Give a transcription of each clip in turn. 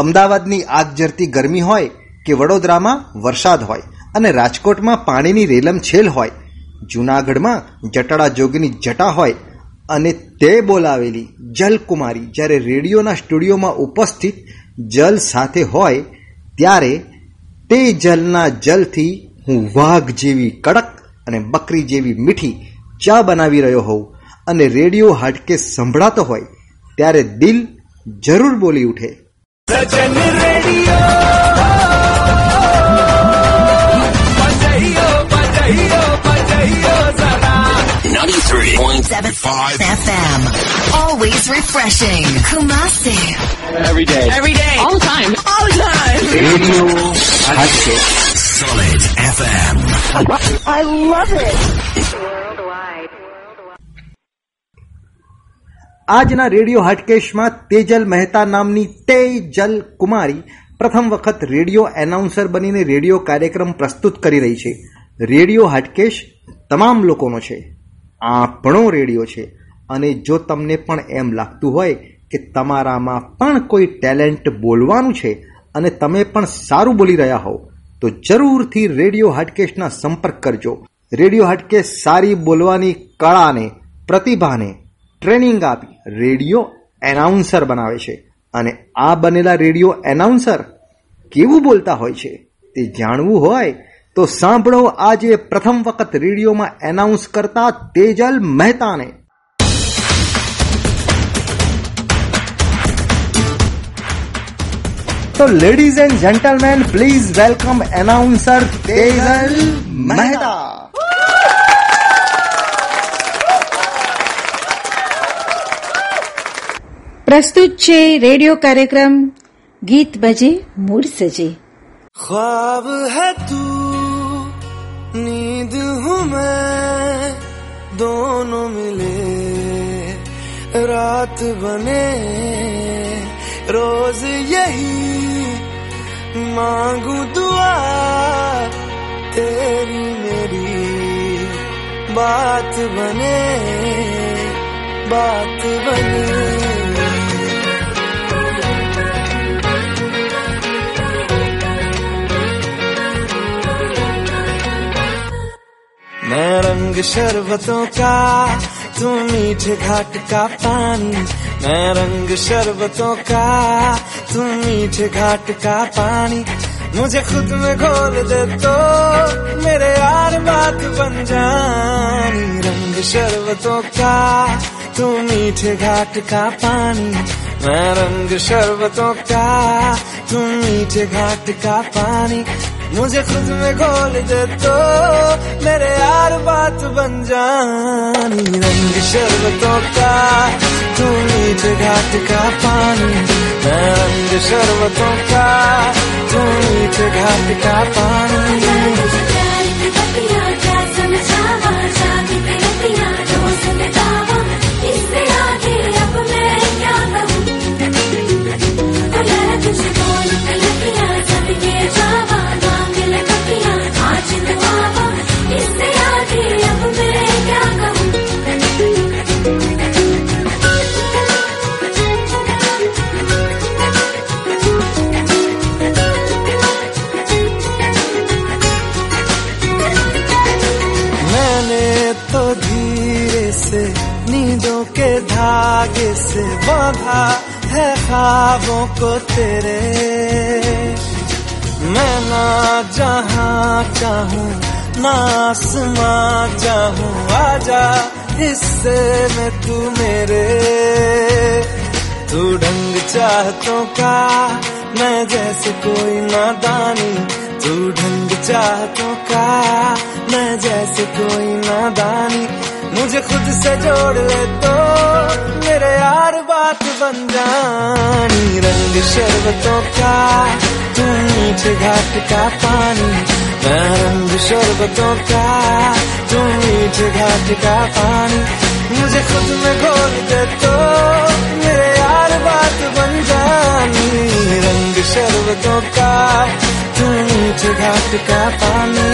અમદાવાદની આગ જરતી ગરમી હોય કે વડોદરામાં વરસાદ હોય અને રાજકોટમાં પાણીની રેલમ છેલ હોય, જૂનાગઢમાં જટાડા જોગની જટા હોય અને તે બોલાવેલી જલકુમારી જ્યારે રેડિયોના સ્ટુડિયોમાં ઉપસ્થિત જલ સાથે હોય, ત્યારે તે જલના જલથી હું વાઘ જેવી કડક અને બકરી જેવી મીઠી ચા બનાવી રહ્યો હોઉં અને રેડિયો હાટકે સંભળાતો હોય, ત્યારે દિલ જરૂર બોલી ઉઠે. सजन radio 93.75 FM. Always refreshing. Kumasi. Every day. Every day. All the time. All the time. Radio Solid FM. I love it. આજના રેડિયો હાટકેશમાં તેજલ મહેતા નામની તેજલ કુમારી પ્રથમ વખત રેડિયો એનાઉન્સર બનીને રેડિયો કાર્યક્રમ પ્રસ્તુત કરી રહી છે. રેડિયો હાટકેશ તમામ લોકોનો છે. આપણો રેડિયો છે. અને જો તમને પણ એમ લાગતું હોય કે તમારામાં પણ કોઈ ટેલેન્ટ બોલવાનું છે અને તમે પણ સારું બોલી રહ્યા હોવ, તો જરૂરથી રેડિયો હાટકેશના સંપર્ક કરજો. રેડિયો હાટકેશ સારી બોલવાની કળાને, પ્રતિભાને ટ્રેનિંગ આપી, રેડિયો એનાઉન્સર બનાવે છે. અને આ બનેલા રેડિયો એનાઉન્સર કેવું બોલતા હોય છે તે જાણવું હોય તો સાંભળો આજે પ્રથમ વખત રેડિયોમાં એનાઉન્સ કરતા તેજલ મહેતાને. તો ladies and gentleman please welcome announcer Tejal Mehta. પ્રસ્તુત છે રેડિયો કાર્યક્રમ ગીત બજે મૂડ સજે ख्वाब है तू नींद हूँ मैं दोनों मिले रात बने रोज यही मांगू दुआ तेरी मेरी बात बने बात बने रंग शरबतों का, तू मीठे घाट का पानी। मैं रंग शरबतों का, तू मीठे घाट का पानी। मुझे खुद में घोल दे तो मेरे यार बात बन जानी। रंग शरबतों का, तू मीठे घाट का पानी। मैं रंग शरबतों का, तू मीठे घाट का पानी। मुझे खुद में घोल दे तो मेरे यार बात बन जानी। रंग शरबतों का तू नीच घाट का पानी। रंग शरबतों का तू नीच घाट का पानी। तो धीरे से, नींदों के धागे से बांधा है खाबों को तेरे। मैं ना जहाँ चाहूँ, ना आसमां चाहूँ, आजा हिस्से में तू मेरे। तू ढंग चाहतों का, मैं जैसे कोई नादानी तू ढंग चाहतों का, मैं जैसे कोई नादानी। मुझे खुद से जोड़ ले तो मेरे यार बात बन जानी। रंग शरबतों का, तू मीठे घाट का पानी। मैं रंग शरबतों का, तू मीठे घाट का पानी। मुझे खुद में घोल दे तो मेरे यार बात बन जानी। रंग शरबतों का नीच घाट का पानी।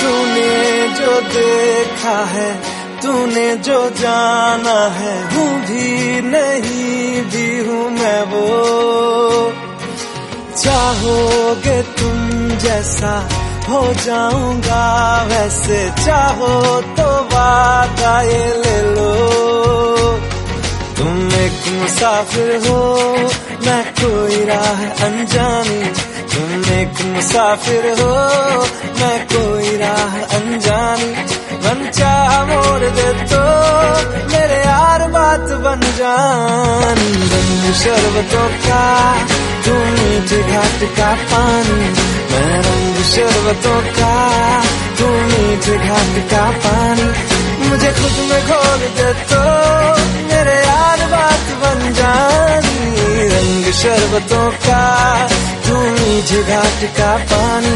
तूने जो देखा है तूने जो जाना है, हूँ भी नहीं, भी हूँ मैं वो। चाहोगे तुम जैसा, हो जाऊँगा वैसे। चाहो तो वादा ये ले लो। तुम एक मुसाफिर हो, मैं कोई राह अनजानी। तुम एक मुसाफिर हो, मैं कोई राह अनजानी। मन चाह मोड़ दे तो मेरे यार बात बन जान। रंग शरबतों का तू मीठे घाट का पानी, मैं रंग शरबतों का तू मीठे घाट का पानी। मुझे खुद में खोल दे तो मेरे यार बात बन जानी। रंग शरबतों का तू मीठे घाट का पानी।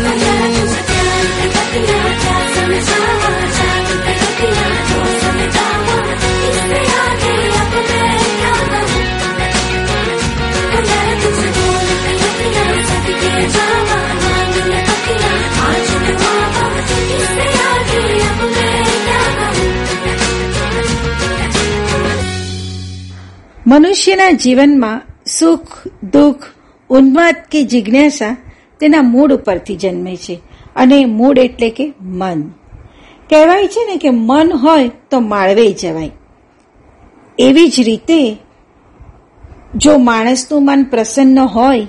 મનુષ્યના જીવનમાં સુખ, દુઃખ, ઉન્માદ કે જિજ્ઞાસા તેના મૂડ ઉપરથી જન્મે છે. અને મૂડ એટલે કે મન. કહેવાય છે ને કે મન હોય તો માળવે જવાય. એવી જ રીતે જો માણસનું મન પ્રસન્ન હોય,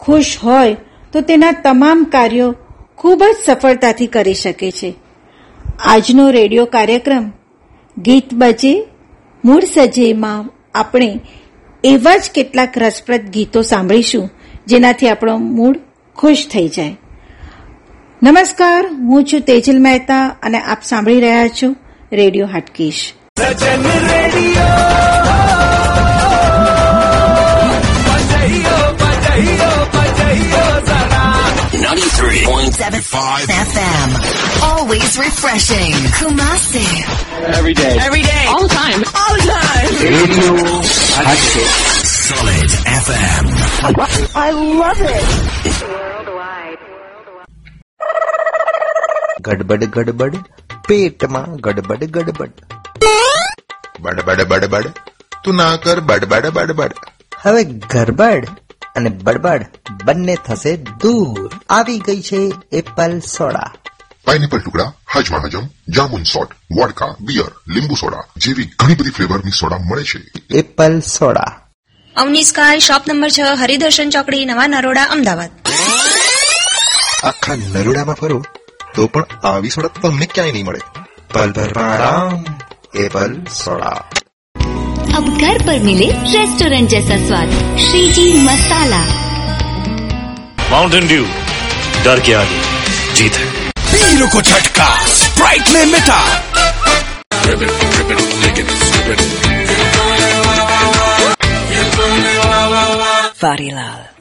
ખુશ હોય, તો તેના તમામ કાર્યો ખૂબ જ સફળતાથી કરી શકે છે. આજનો રેડિયો કાર્યક્રમ ગીત બજે, મૂળ સજેમાં આપણે એવા જ કેટલાક રસપ્રદ ગીતો સાંભળીશું, જેનાથી આપણો મૂડ ખુશ થઈ જાય. નમસ્કાર હું છું તેજલ મહેતા અને આપ સાંભળી રહ્યા છો radio Hatkesh FM. Always refreshing. Kumasi. Every day. Every day. All the time. All the time. Radio Solid FM. I love it. ગડબડ ગડબડ પેટમાં ગડબડ ગડબડ. બડબડ બડબડ તું ના કર બડબડ બડબડ. હવે ગડબડ અને બડબડ બંને થશે દૂર. આવી ગઈ છે એપલ સોડા. પાઇનેપલ ટુકડા હજમા હજમ જામુન સોટ વોડકા બિયર લીંબુ સોડા જેવી ઘણી બધી ફ્લેવરની સોડા મળે છે. Apple soda. Avani sky shop number છ હરિદર્શન ચોકડી નવા નરોડા અમદાવાદ. આખા નરોડામાં ફરો તો પણ આવી સોડા તમને ક્યાંય નહીં મળે પલ ભર આરામ એપલ સોડા अब घर पर मिले रेस्टोरेंट जैसा स्वाद श्रीजी मसाला माउंटेन ड्यू डर के आगे जीत है वीरों को झटका स्प्राइट में मिटा Varialal.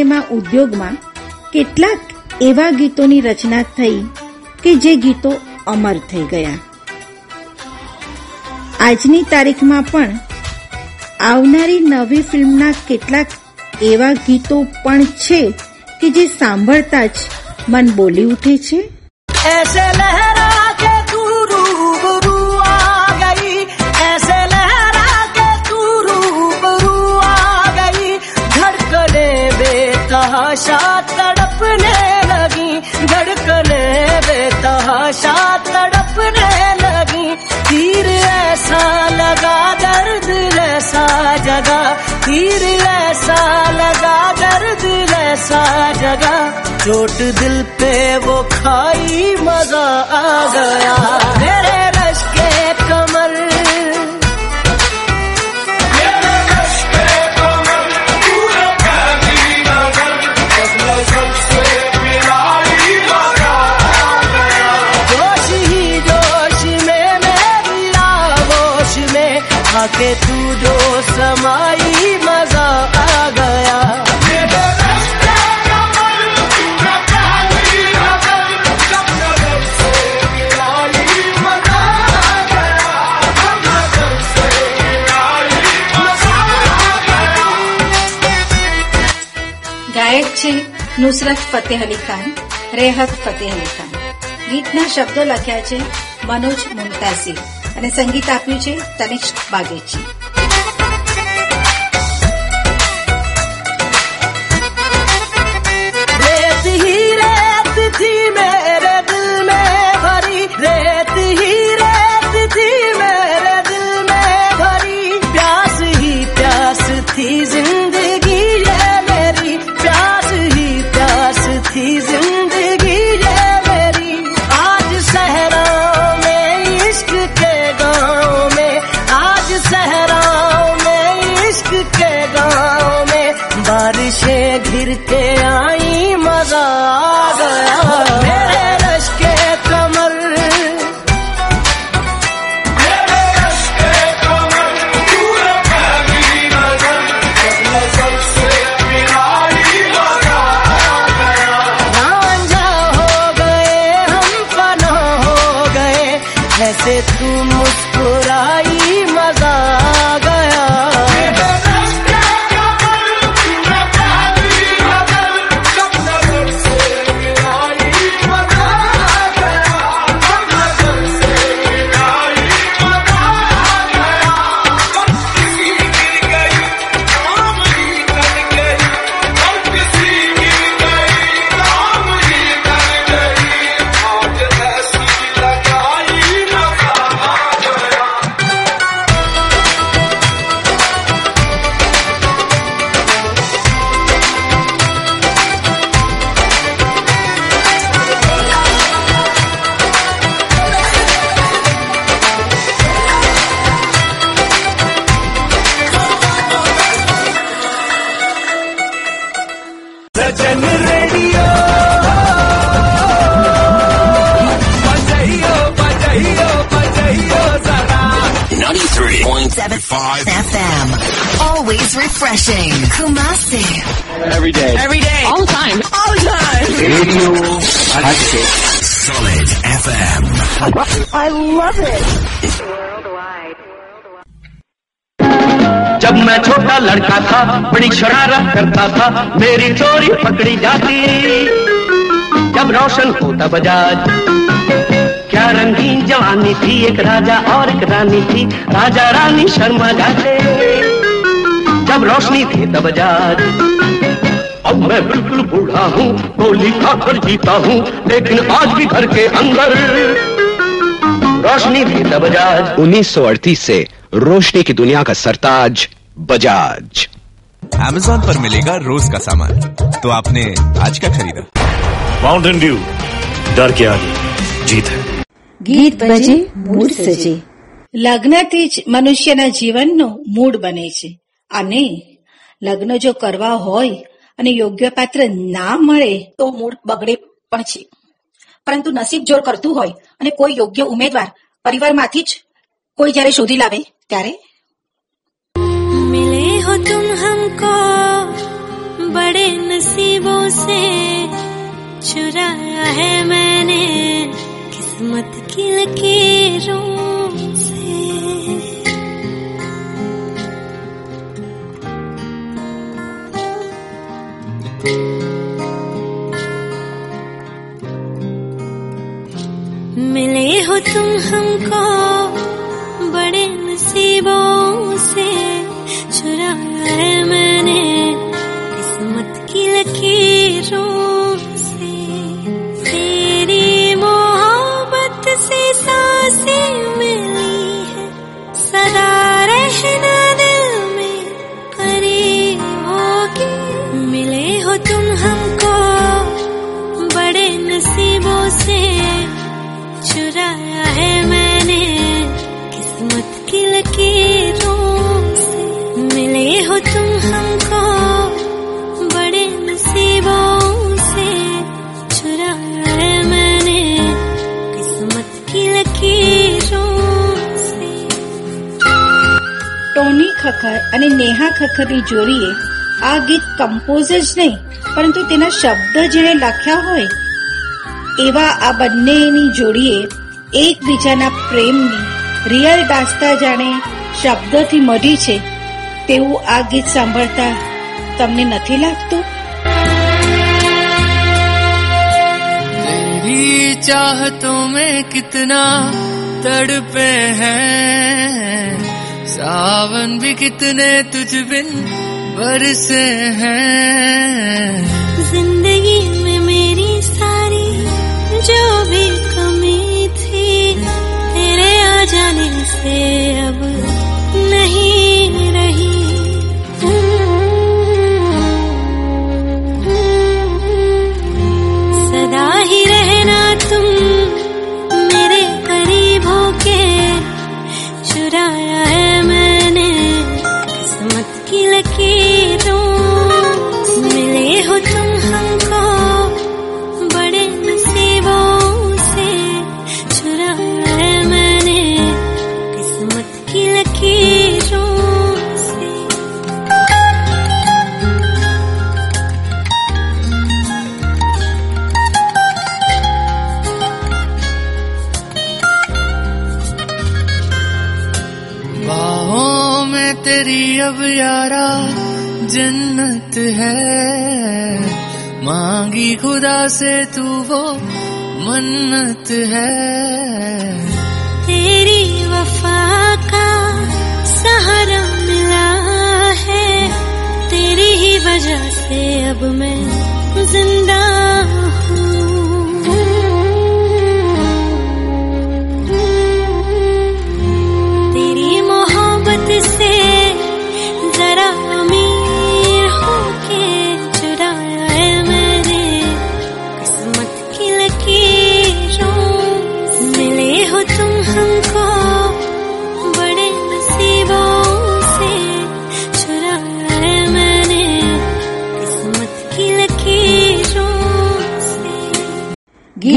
સમયમાં ઉદ્યોગમાં કેટલાક એવા ગીતોની રચના થઈ કે જે ગીતો અમર થઈ ગયા. આજની તારીખમાં પણ આવનારી નવી ફિલ્મના કેટલાક એવા ગીતો પણ છે કે જે સાંભળતા જ મન બોલી ઉઠે છે. એસે લહેર ऐसा जगा, चोट दिल पे वो खाई मज़ा आ गया। मेरे रश के कमर आके तू जो समाई मज़ा आ गया। નુસરત ફતેહ અલી ખાન, રેહત ફતેહ અલી ખાન. ગીતના શબ્દો લખ્યા છે મનોજ મુમતાઝી અને સંગીત આપ્યું છે Tanishq બાગેચી. Every day. Every day. All the time. All the time. Radio Hatchet. Solid FM. I love it. जब मैं छोटा लड़का था बड़ी शरारत करता था मेरी चोरी पकड़ी जाती जब रोशन होता बजाज क्या रंगीन जवानी थी एक राजा और एक रानी थी राजा रानी शर्मा जाते जब रोशनी थी तब बजाज अब मैं बिल्कुल बूढ़ा हूँ गोली खाकर जीता हूँ लेकिन आज भी घर के अंदर रोशनी थी तब बजाज 1938 से रोशनी की दुनिया का सरताज बजाज अमेजोन पर मिलेगा रोज का सामान तो आपने आज क्या खरीदा माउंटेन ड्यू डर के आगे जीत है ગીત ભજે મૂડ સજે લગ્નથી જ મનુષ્યના જીવનનો મૂડ બને છે અને લગ્ન જો કરવા હોય અને યોગ્ય પાત્ર ના મળે તો મૂડ બગડે પણ છે પરંતુ નસીબ જોર કરતું હોય અને કોઈ યોગ્ય ઉમેદવાર પરિવારમાંથી જ કોઈ જ્યારે શોધી લાવે ત્યારે मिले हो तुम हमको बड़े नसीबों से चुराया है मैंने किस्मत की लकीरों मिले हो तुम ખખર અને નેહા ખખરની જોડીએ આ ગીત કમ્પોઝ જ નહીં પરંતુ તેના શબ્દ જેણે લખ્યા હોય એવા આ બંનેની જોડીએ એકબીજાના પ્રેમની રિયલ દાસ્તા જાણે શબ્દોથી મઢી છે તેવું આ ગીત સાંભળતા તમને નથી લાગતું तेरी चाहतों में कितना तड़पे हैं सावन भी कितने तुझ बिन बरसे हैं। ज़िंदगी में मेरी सारी जो भी कमी थी, तेरे आ जाने से अब नहीं रही। सदा ही रहना तेरी अब यारा जन्नत है। मांगी खुदा से तू वो मन्नत है। तेरी वफा का सहारा मिला है। तेरी ही वजह से अब मैं ज़िंदा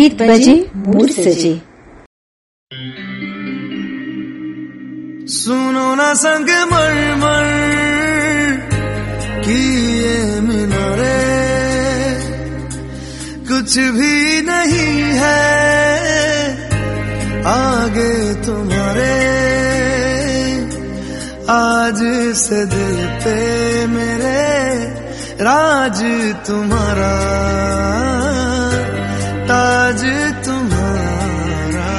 गीत बजे मूड सजे सुनो ना संग मर मर की मिनारे। कुछ भी नहीं है आगे तुम्हारे। आज से दिल पे मेरे राज तुम्हारा। ताज तुम्हारा।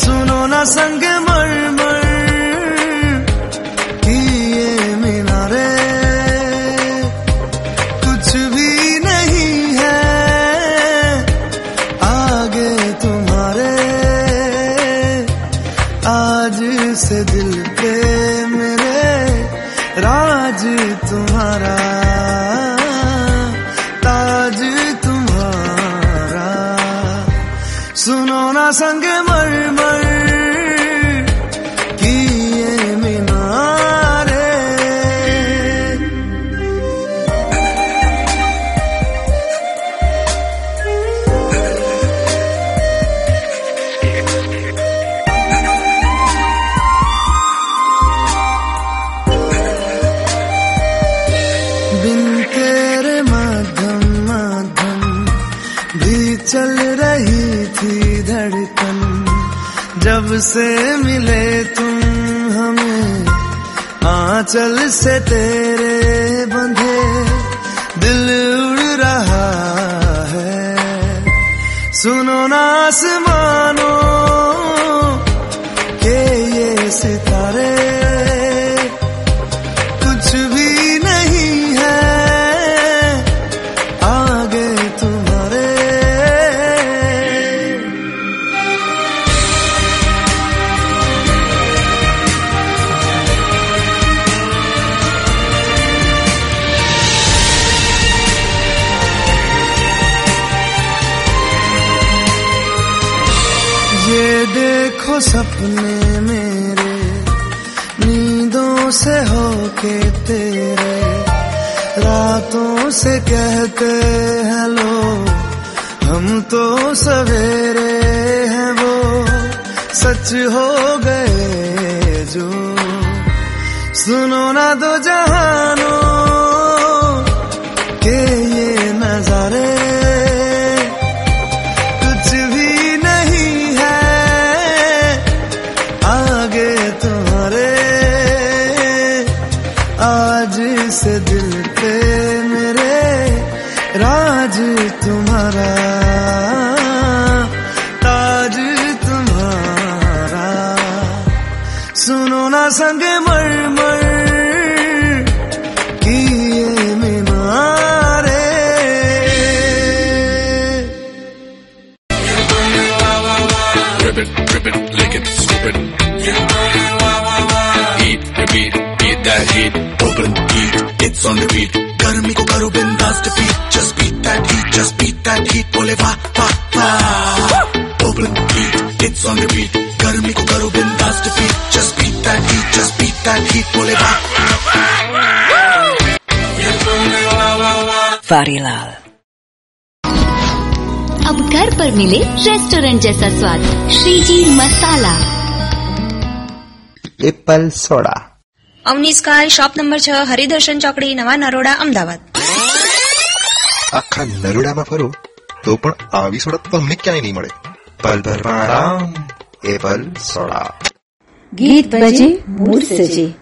सुनो ना संग भी चल रही थी धड़कन। जब से मिले तुम हमें, आंचल से तेरे बंधे दिल उड़ रहा है। सुनो ना आसमानों के ये सितारे। कहते हैं लो हम तो सवेरे हैं वो, सच हो गए जो। सुनो ना दो जहानों hits on repeat. garmi गर्मी को करो to beat just beat that heat just beat that heat bole va va va open beat hits on repeat. garmi गर्मी को करो to beat just beat that heat just beat that heat बोले वाह वाह अब घर पर मिले रेस्टोरेंट जैसा स्वाद Shriji masala apple soda Avani sky shop number છ હરિદર્શન ચોકડી નવા નરોડા અમદાવાદ. આખા નરોડામાં ફરો તો પણ આવી સોડા તમને ક્યાંય નહીં મળે. પલભર આરામ એપલ સોડા. ગીત ભજે મૂળ સજે.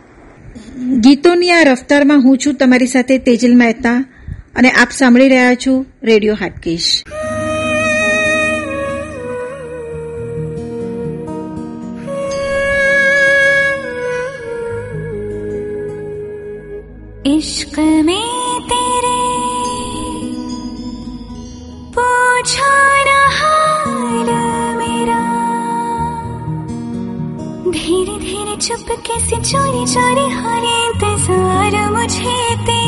ગીતોની આ રફતારમાં હું છું તમારી સાથે તેજલ મહેતા અને આપ સાંભળી રહ્યા છો રેડિયો હાટકેશ. इश्क में तेरे पूछा हाल मेरा। धीरे धीरे चुपके से चोरी चोरी हरे इंतज़ार मुझे तेरा।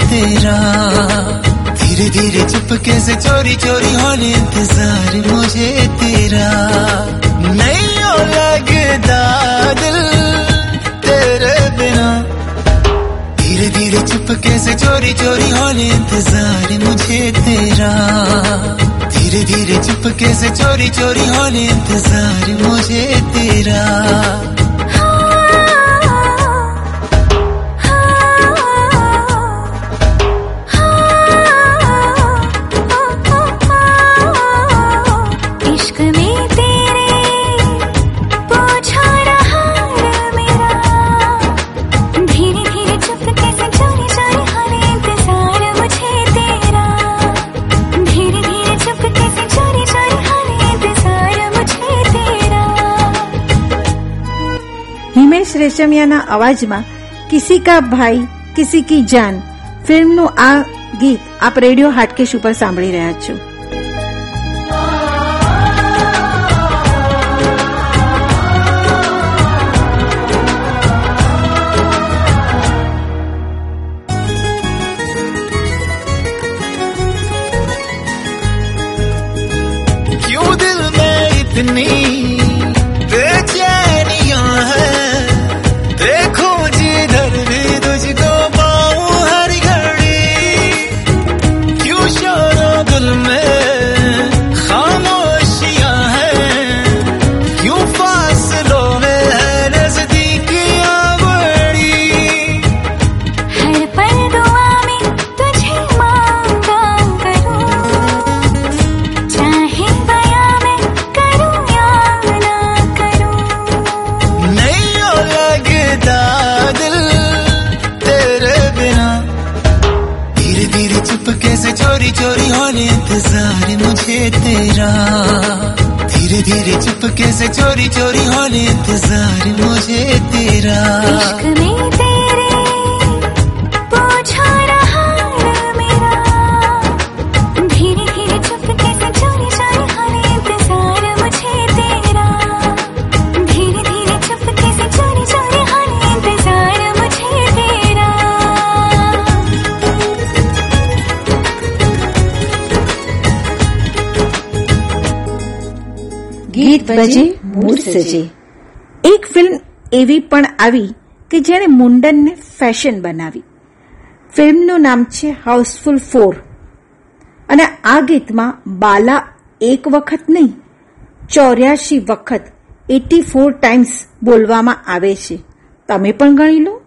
तेरा। धीरे धीरे चुपके से चोरी चोरी होने इंतज़ार मुझे तेरा। नहीं ओ लगता दिल तेरे बिना। धीरे धीरे चुपके से चोरी चोरी होने इंतज़ार मुझे तेरा। धीरे धीरे चुपके से चोरी चोरी होने इंतज़ार मुझे तेरा। રેશમિયાના અવાજમાં કિસી કા ભાઈ કિસી કી જાન ફિલ્મનું આ ગીત આપ રેડિયો હાટકેશ ઉપર સાંભળી રહ્યા છો क्यों दिल में इतनी ગીત ભજે મૂળ સજે. એક ફિલ્મ એવી પણ આવી કે જેણે મુંડનને ફેશન બનાવી. ફિલ્મનું નામ છે હાઉસફુલ ફોર અને આ ગીતમાં બાલા એક વખત નહીં ચોર્યાસી વખત, એટી ફોર ટાઈમ્સ બોલવામાં આવે છે. તમે પણ ગણી લો?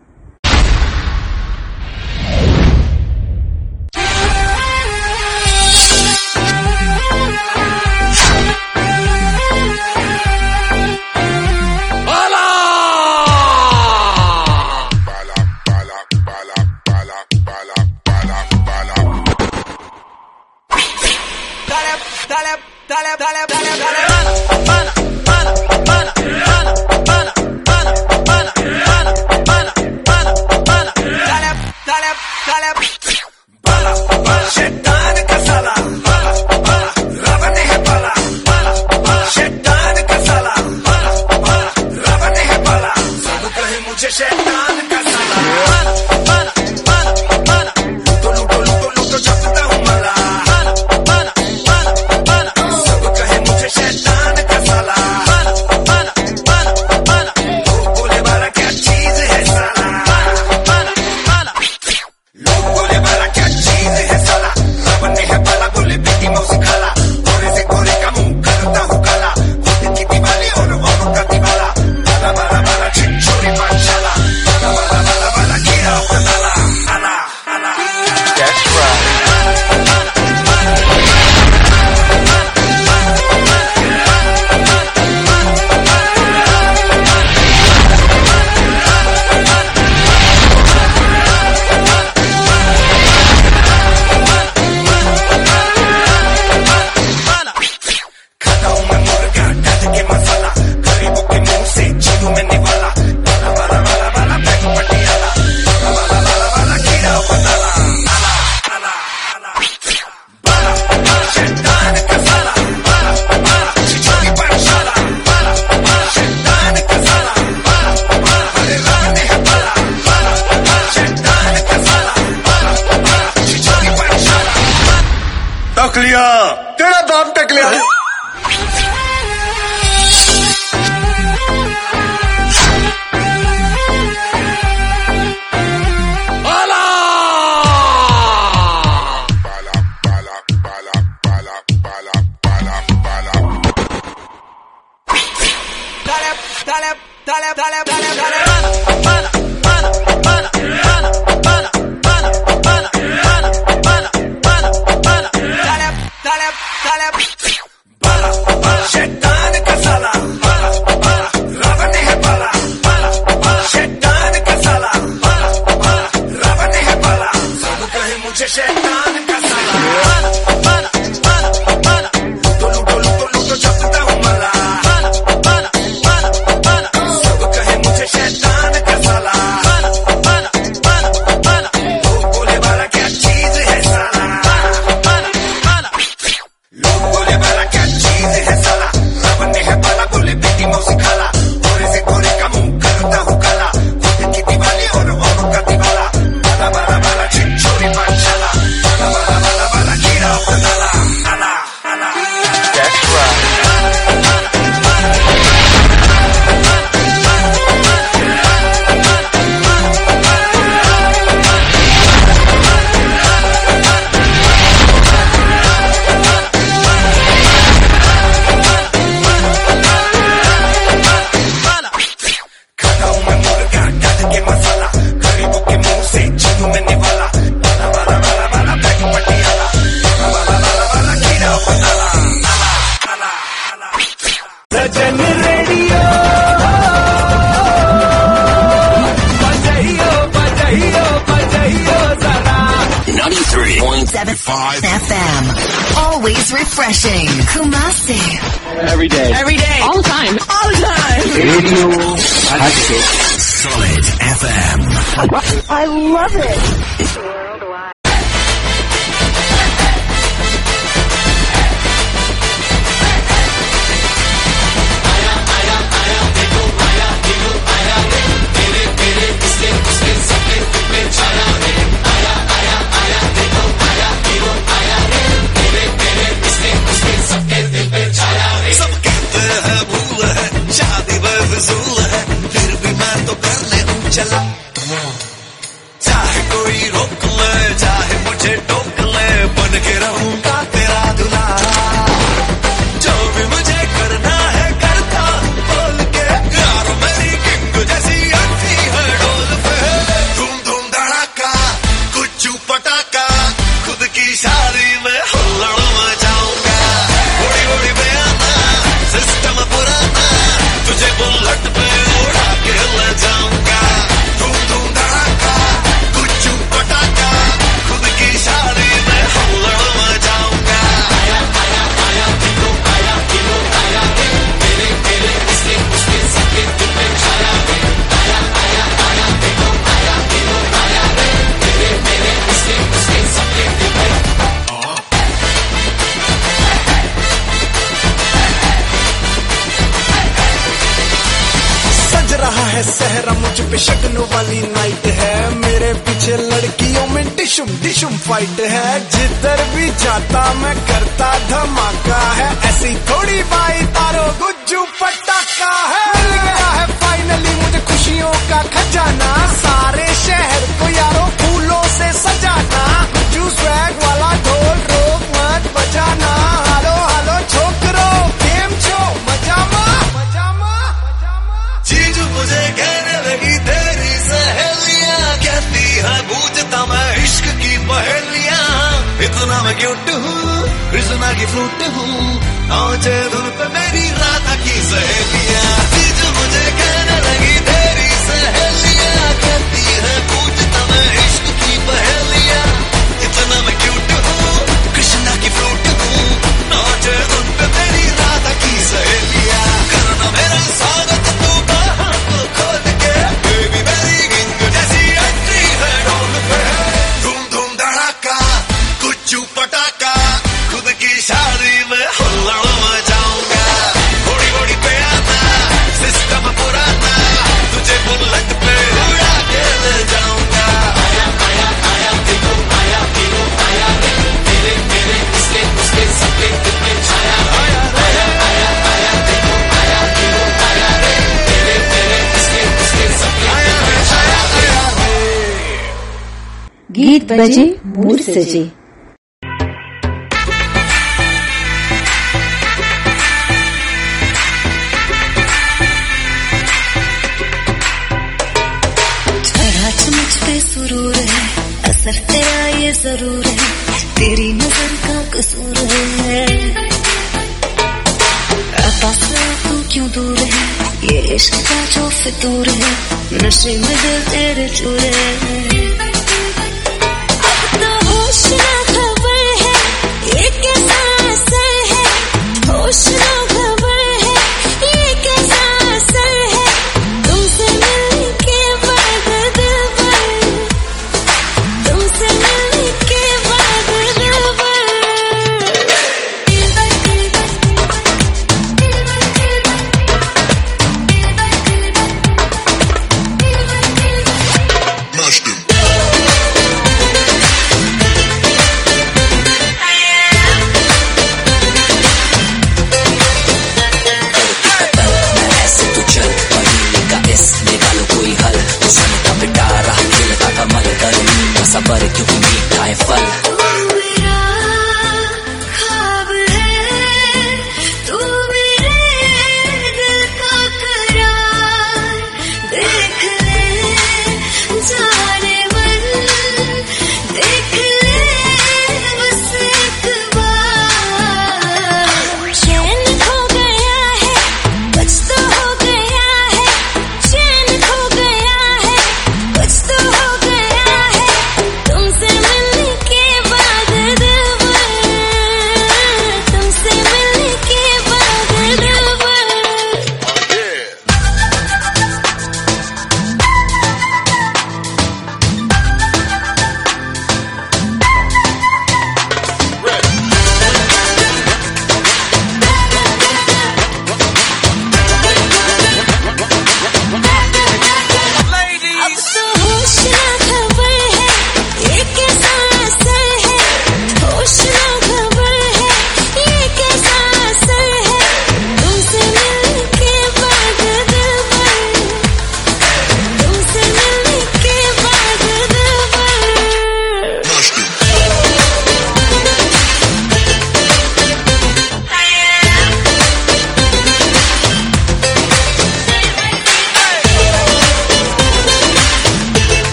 Solid FM. I love it. चाहे कोई रोक ले चाहे मुझे टोक ले बन के रहूँगा ये लड़कियों में डिशुम डिशुम फाइट है। जिधर भी जाता मैं करता धमाका है। ऐसी थोड़ी बाई तारो, गुज्जू पटाखा है। मिल गया है फाइनली मुझे खुशियों का खजाना। बजे मोर सजे सुरूर है असर तेरा ये ज़रूर है तेरी नज़र का कसूर है। तू क्यों दूर है? ये इश्क का जो फितूर है नशे में दिल तेरे चूर है। होश ना खबर है ये कैसा असर है होश ना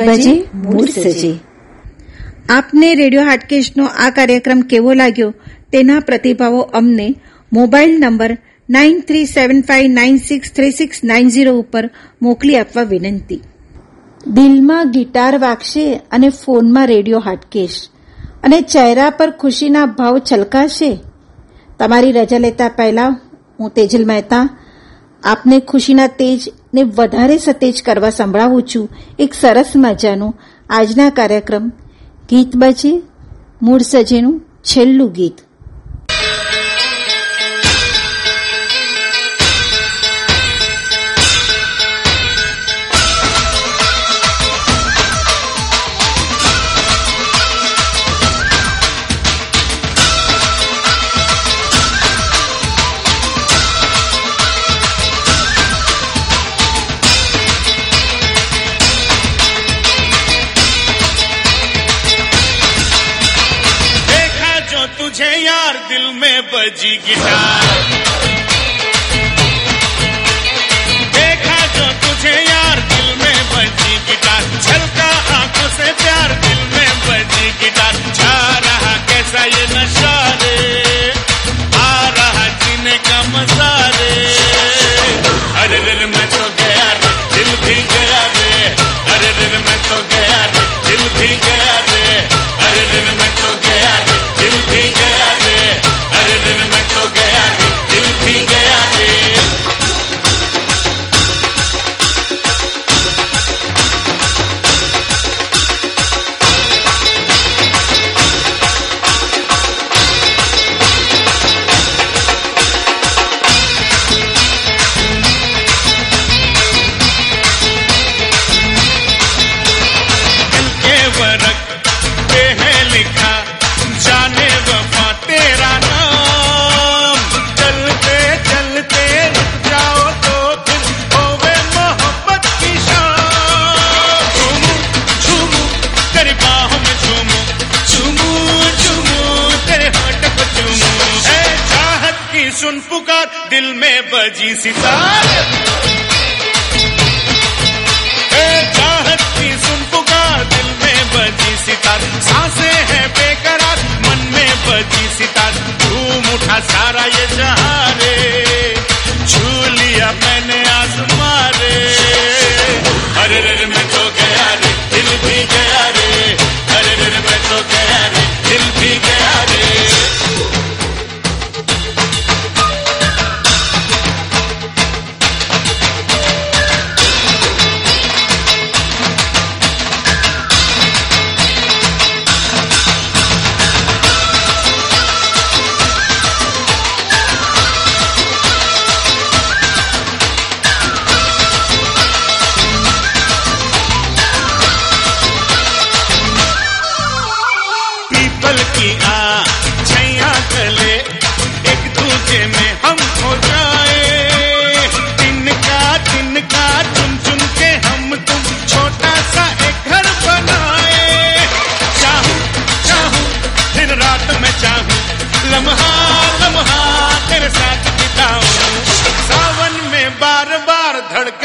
બજે મૂળ સજે. આપને રેડિયો હાટકેશનો આ કાર્યક્રમ કેવો લાગ્યો તેના પ્રતિભાવો અમને mobile number nine three seven five nine six three six nine zero ઉપર મોકલી આપવા વિનંતી. દિલમાં ગિટાર વાગશે અને ફોનમાં રેડિયો હાટકેશ અને ચહેરા પર ખુશીના ભાવ છલકાશે. તમારી રજા લેતા પહેલા હું તેજલ મહેતા આપને ખુશીના તેજને વધારે સતેજ કરવા સંભળાવું છું. એક સરસ મજાનું આજના કાર્યક્રમ. ગીત બચે મૂળ સજેનું છેલ્લું ગીત. बजी गिटार। देखा जो तुझे यार दिल में बजी गिटार। छलका आँखों से प्यार दिल में बजी गिटार। छा रहा कैसा ये नशा रे? आ रहा जीने का मज़ा सुन पुकार, दिल में बजी सितार। चाहत की सुन पुकार, दिल में बजी सितार। साँसें है बेकरार, मन में बजी सितार। झूम उठा सारा ये जहाँ रे छू लिया मैंने आसमां रे अरे रे मैं तो गया रे, दिल भी गया रे। अरे रे रे मैं तो गया रे, दिल भी गया रे।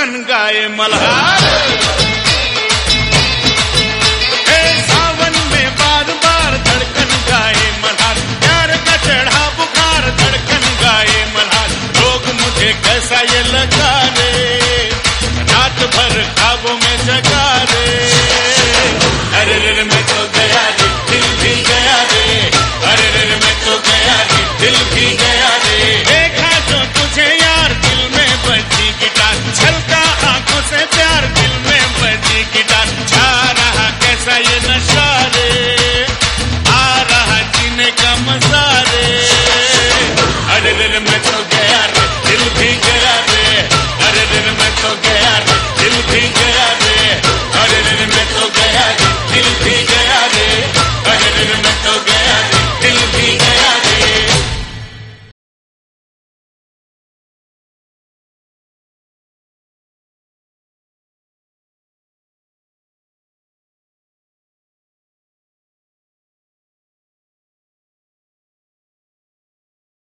लखन गाए मल्हार। सावन में बार बार धड़कन गाए का चढ़ा बुखार धड़कन लोग मुझे कैसा ये लगा रे?